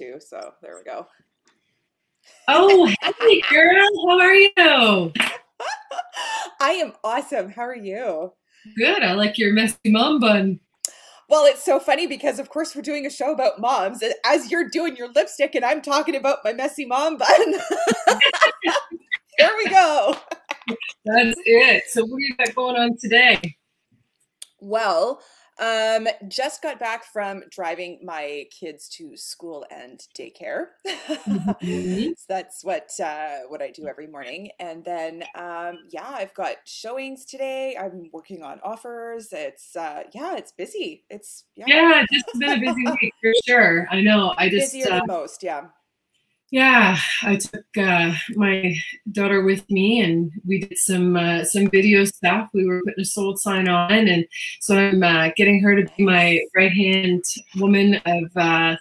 too. So there we go. Oh, hey girl, how are you? I am awesome. How are you? Good. I like your messy mom bun. Well, it's so funny because, of course, we're doing a show about moms. As you're doing your lipstick, and I'm talking about my messy mom bun. there we go. That's it. So, what do you got going on today? Well, um, just got back from driving my kids to school and daycare. Mm-hmm. so that's what uh, what I do every morning, and then um, yeah, I've got showings today. I'm working on offers. It's uh, yeah, it's busy. It's yeah, yeah it's been a busy week for sure. I know. I just busier uh, than most. Yeah. Yeah, I took uh, my daughter with me, and we did some uh, some video stuff. We were putting a sold sign on, and so I'm uh, getting her to be my right hand woman of uh,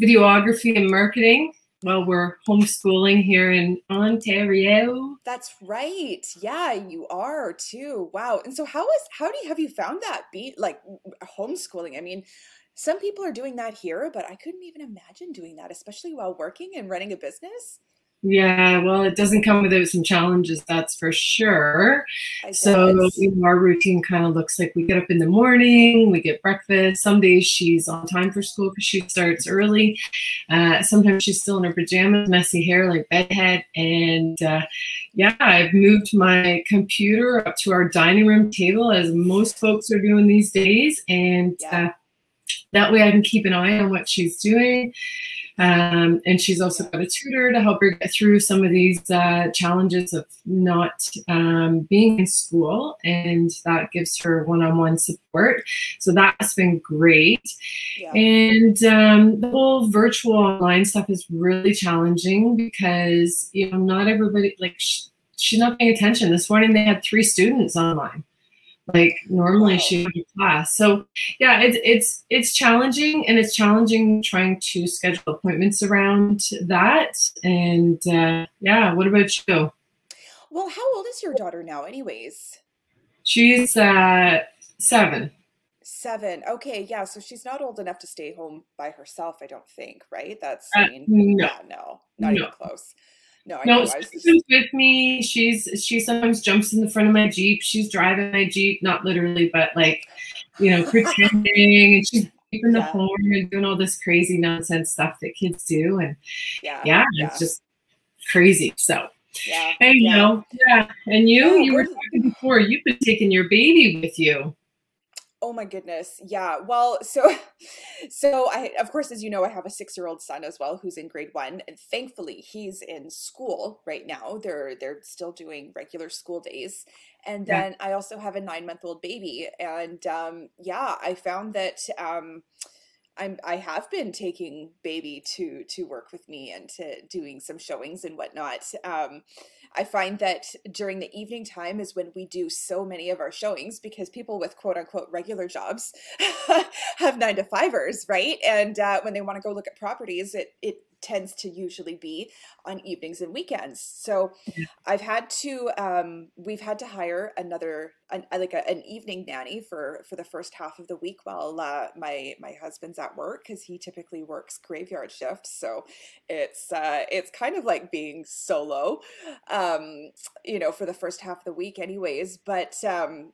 videography and marketing while we're homeschooling here in Ontario. That's right. Yeah, you are too. Wow. And so, how is how do you have you found that beat like homeschooling? I mean some people are doing that here, but I couldn't even imagine doing that, especially while working and running a business. Yeah, well, it doesn't come without some challenges, that's for sure. So you know, our routine kind of looks like we get up in the morning, we get breakfast. Some days she's on time for school because she starts early. Uh, sometimes she's still in her pajamas, messy hair like bedhead. And uh, yeah, I've moved my computer up to our dining room table, as most folks are doing these days. And yeah. uh, that way I can keep an eye on what she's doing. Um, and she's also got a tutor to help her get through some of these uh, challenges of not um, being in school, and that gives her one-on-one support. So that's been great. Yeah. And um, the whole virtual online stuff is really challenging because you know not everybody like sh- she's not paying attention. This morning they had three students online like normally she would class. So yeah, it's it's it's challenging and it's challenging trying to schedule appointments around that. And uh, yeah, what about you? Well, how old is your daughter now, anyways? She's uh, seven. Seven. Okay, yeah. So she's not old enough to stay home by herself. I don't think. Right? That's. I uh, mean, no, yeah, no, not no. even close. No, I no, she's with me. She's she sometimes jumps in the front of my Jeep. She's driving my Jeep, not literally, but like, you know, pretending and she's keeping the yeah. horn and doing all this crazy nonsense stuff that kids do. And yeah, yeah, yeah. it's just crazy. So yeah. Hey, yeah. know, yeah. And you, oh, you were talking before, you've been taking your baby with you. Oh my goodness. Yeah. Well, so so I of course as you know I have a 6-year-old son as well who's in grade 1 and thankfully he's in school right now. They're they're still doing regular school days. And then yeah. I also have a 9-month-old baby and um yeah, I found that um I'm I have been taking baby to to work with me and to doing some showings and whatnot. Um, I find that during the evening time is when we do so many of our showings because people with quote unquote regular jobs have nine to fivers, right? And uh, when they want to go look at properties, it it tends to usually be on evenings and weekends. So I've had to um, we've had to hire another an, like a, an evening nanny for for the first half of the week while uh, my my husband's at work because he typically works graveyard shifts. So it's uh, it's kind of like being solo, um, you know, for the first half of the week, anyways. But um,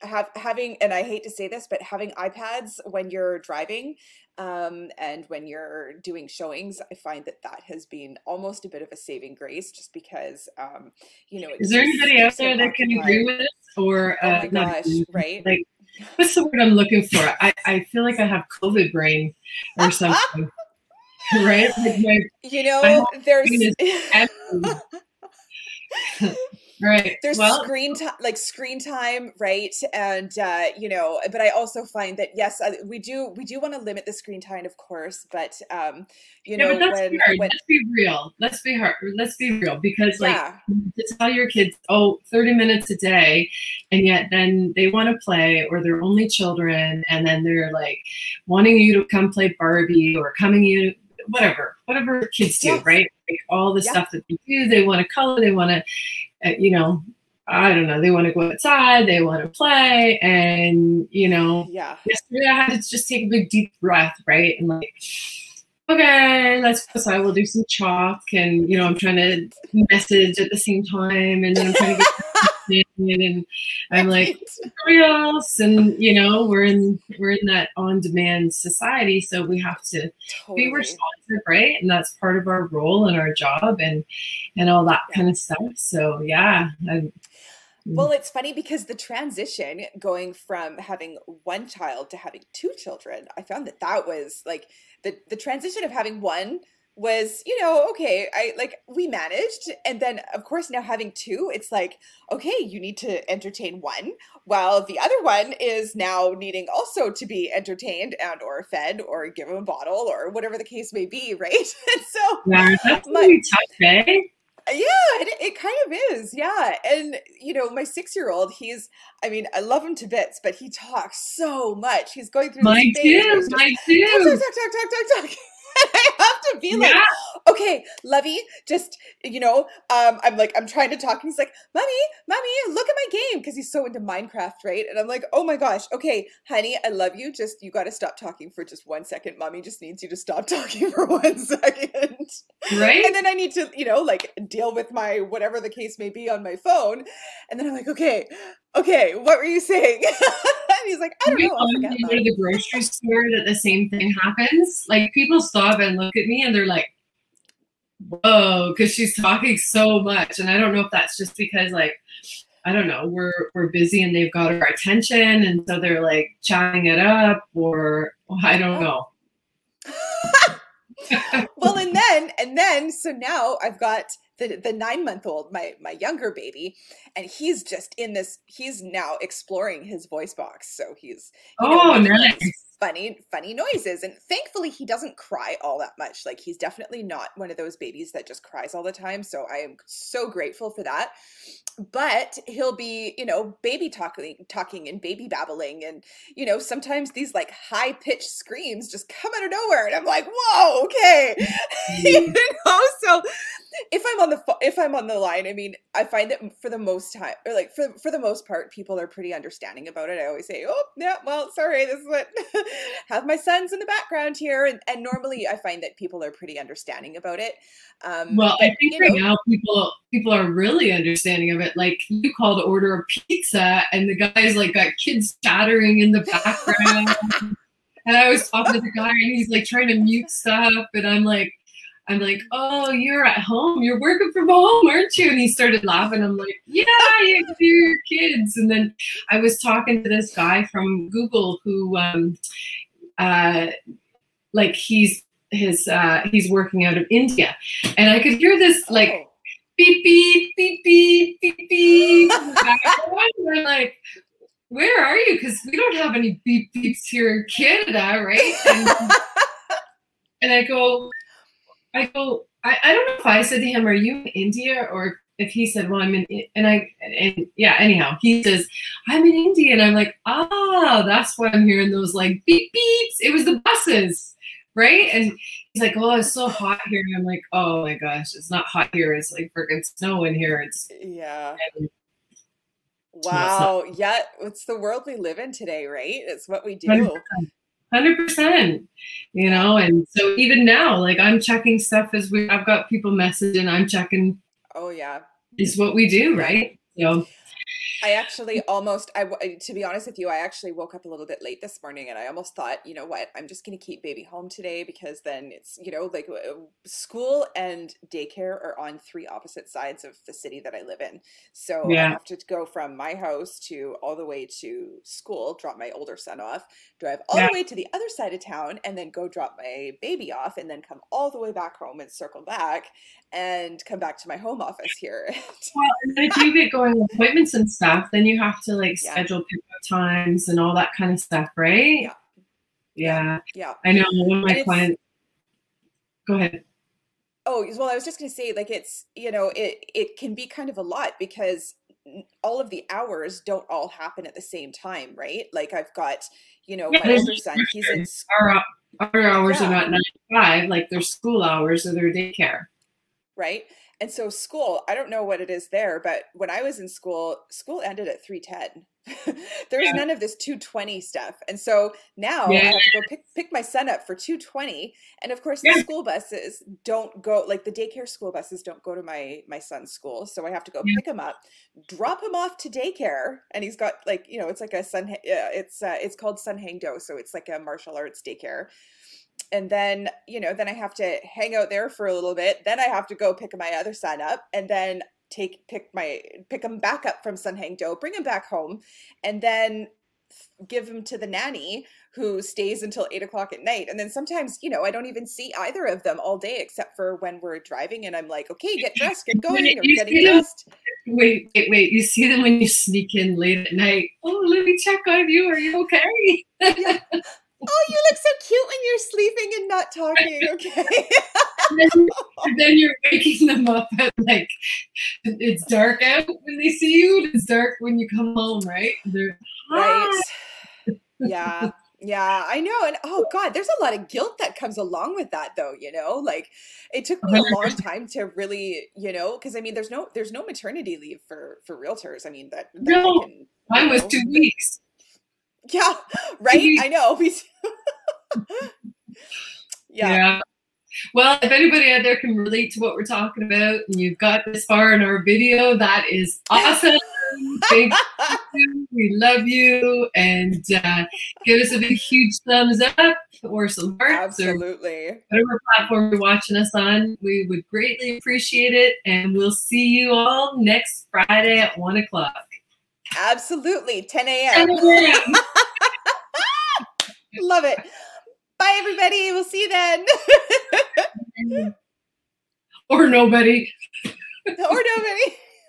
have having and I hate to say this, but having iPads when you're driving um, and when you're doing showings, I find that that has been almost a bit of a saving grace, just because um, you know. Is there anybody out there that can agree with this, or oh uh, my gosh, right? Like, what's the word I'm looking for? I I feel like I have COVID brain or something. right? Like my, you know, there's right. There's well, screen time like screen time right? And uh you know but i also find that yes we do we do want to limit the screen time of course but um you know yeah, when, when, let's be real. Let's be hard let's be real because like yeah. to tell your kids oh 30 minutes a day and yet then they want to play or they're only children and then they're like wanting you to come play barbie or coming you whatever whatever kids do yes. right? Like all the stuff that they do they want to color they want to Uh, you know, I don't know, they want to go outside, they want to play. And, you know, yeah. Yesterday I had to just take a big deep breath, right? And like, okay, let's go. So I will do some chalk and, you know, I'm trying to message at the same time and then I'm trying to get and I'm like, else. And, you know, we're in, we're in that on demand society. So we have to totally. be responsive, right? And that's part of our role and our job and, and all that yeah. kind of stuff. So yeah, I'm, mm. well, it's funny because the transition going from having one child to having two children, I found that that was like the the transition of having one was you know okay i like we managed and then of course now having two it's like okay you need to entertain one while the other one is now needing also to be entertained and or fed or give them a bottle or whatever the case may be right? And so yeah that's my, tough, eh? yeah it, it kind of is yeah and you know my six year old he's i mean i love him to bits but he talks so much he's going through my too my too. talk talk talk talk talk talk I have to be like, yeah. okay, Lovey, just you know, um, I'm like, I'm trying to talk. And he's like, Mommy, Mommy, look at my game because he's so into Minecraft, right? And I'm like, oh my gosh, okay, honey, I love you. Just you got to stop talking for just one second. Mommy just needs you to stop talking for one second, right? And then I need to, you know, like deal with my whatever the case may be on my phone. And then I'm like, okay, okay, what were you saying? he's like, I don't know. When you go to the grocery store that the same thing happens. Like people stop and look at me and they're like, whoa, because she's talking so much. And I don't know if that's just because like I don't know, we're we're busy and they've got our attention and so they're like chatting it up or I don't know. well and then and then so now I've got the the nine month old, my my younger baby, and he's just in this. He's now exploring his voice box, so he's oh know, nice funny funny noises. And thankfully he doesn't cry all that much. Like he's definitely not one of those babies that just cries all the time. So i am so grateful for that. But he'll be you know baby talking talking and baby babbling. And you know sometimes these like high pitched screams just come out of nowhere. And i'm like whoa okay. You mm-hmm. know so if i'm on the if i'm on the line i mean i find that for the most time or like for for the most part people are pretty understanding about it. I always say oh yeah well sorry this is what have my sons in the background here. And, and normally i find that people are pretty understanding about it um, well but, i think right know, now people people are really understanding of it. Like you call to order a pizza and the guy's like got kids chattering in the background. And i was talking to the guy and he's like trying to mute stuff and i'm like I'm like, oh, you're at home. You're working from home, aren't you? And he started laughing. I'm like, yeah, you do your kids. And then I was talking to this guy from Google who, um, uh, like he's his uh, he's working out of India, and I could hear this like oh. beep beep beep beep beep beep. I'm like, where are you? Because we don't have any beep beeps here in Canada, right? And, and I go, I go, I, I don't know if I said to him, Are you in India? Or if he said, Well, I'm in, and I, and yeah, anyhow, he says, I'm in India. And I'm like, Ah, that's why I'm hearing those like beep beeps. It was the buses, right? And he's like, Oh, it's so hot here. And I'm like, Oh my gosh, it's not hot here. It's like freaking snow in here. It's, yeah. And, Wow. Yeah. It's the world we live in today, right? It's what we do. 100% you know and so even now like i'm checking stuff as we i've got people messaging i'm checking oh yeah. is what we do right? So I actually almost, I to be honest with you, I actually woke up a little bit late this morning, and I almost thought, you know what, I'm just going to keep baby home today because then it's, you know, like school and daycare are on three opposite sides of the city that I live in. So yeah. I have to go from my house to all the way to school, drop my older son off, drive all yeah. the way to the other side of town, and then go drop my baby off, and then come all the way back home and circle back and come back to my home office here. well, and if you get going appointments and stuff, then you have to like yeah. schedule pickup times and all that kind of stuff, right? Yeah. Yeah. Yeah. I know one of my clients. Go ahead. Oh, well, I was just going to say, like, it's, you know, it, it can be kind of a lot because all of the hours don't all happen at the same time, right? Like, I've got, you know, yeah, my older son, he's in our, our hours yeah. are not nine to five, like their school hours or their daycare right? And so school, I don't know what it is there, but when I was in school, school ended at 310. There's yeah. none of this 220 stuff. And so now yeah. I have to go pick, pick my son up for 220. And of course, yeah. the school buses don't go, like the daycare school buses don't go to my, my son's school. So I have to go pick him up, drop him off to daycare. And he's got like, you know, it's like a sun, it's, uh, it's called Sun Hang Do. So it's like a martial arts daycare and then you know then i have to hang out there for a little bit then i have to go pick my other son up and then take pick my pick him back up from Sun Hang Do, bring him back home, and then give him to the nanny who stays until eight o'clock at night. And then sometimes, you know, I don't even see either of them all day except for when we're driving and I'm like, okay, get dressed, get going, or getting dressed. Wait, wait, wait. You see them when you sneak in late at night. Oh, let me check on you. Are you okay? yeah. Oh, you look so cute when you're sleeping and not talking. Okay. then, then, you're waking them up at like it's dark out when they see you. It's dark when you come home, right? They're, right. Ah! Yeah. Yeah, I know. And oh god, there's a lot of guilt that comes along with that though, you know? Like it took me a long time to really, you know, because I mean there's no there's no maternity leave for for realtors. I mean that, that no, can, mine was know, two weeks. Yeah, right? I know. yeah. yeah. Well, if anybody out there can relate to what we're talking about and you've got this far in our video, that is awesome. Thank you. We love you. And uh, give us a big, huge thumbs up or some hearts. Absolutely. Whatever platform you're watching us on. We would greatly appreciate it. And we'll see you all next Friday at 1 o'clock. Absolutely. 10 a.m. Love it. Bye, everybody. We'll see you then. or nobody. or nobody.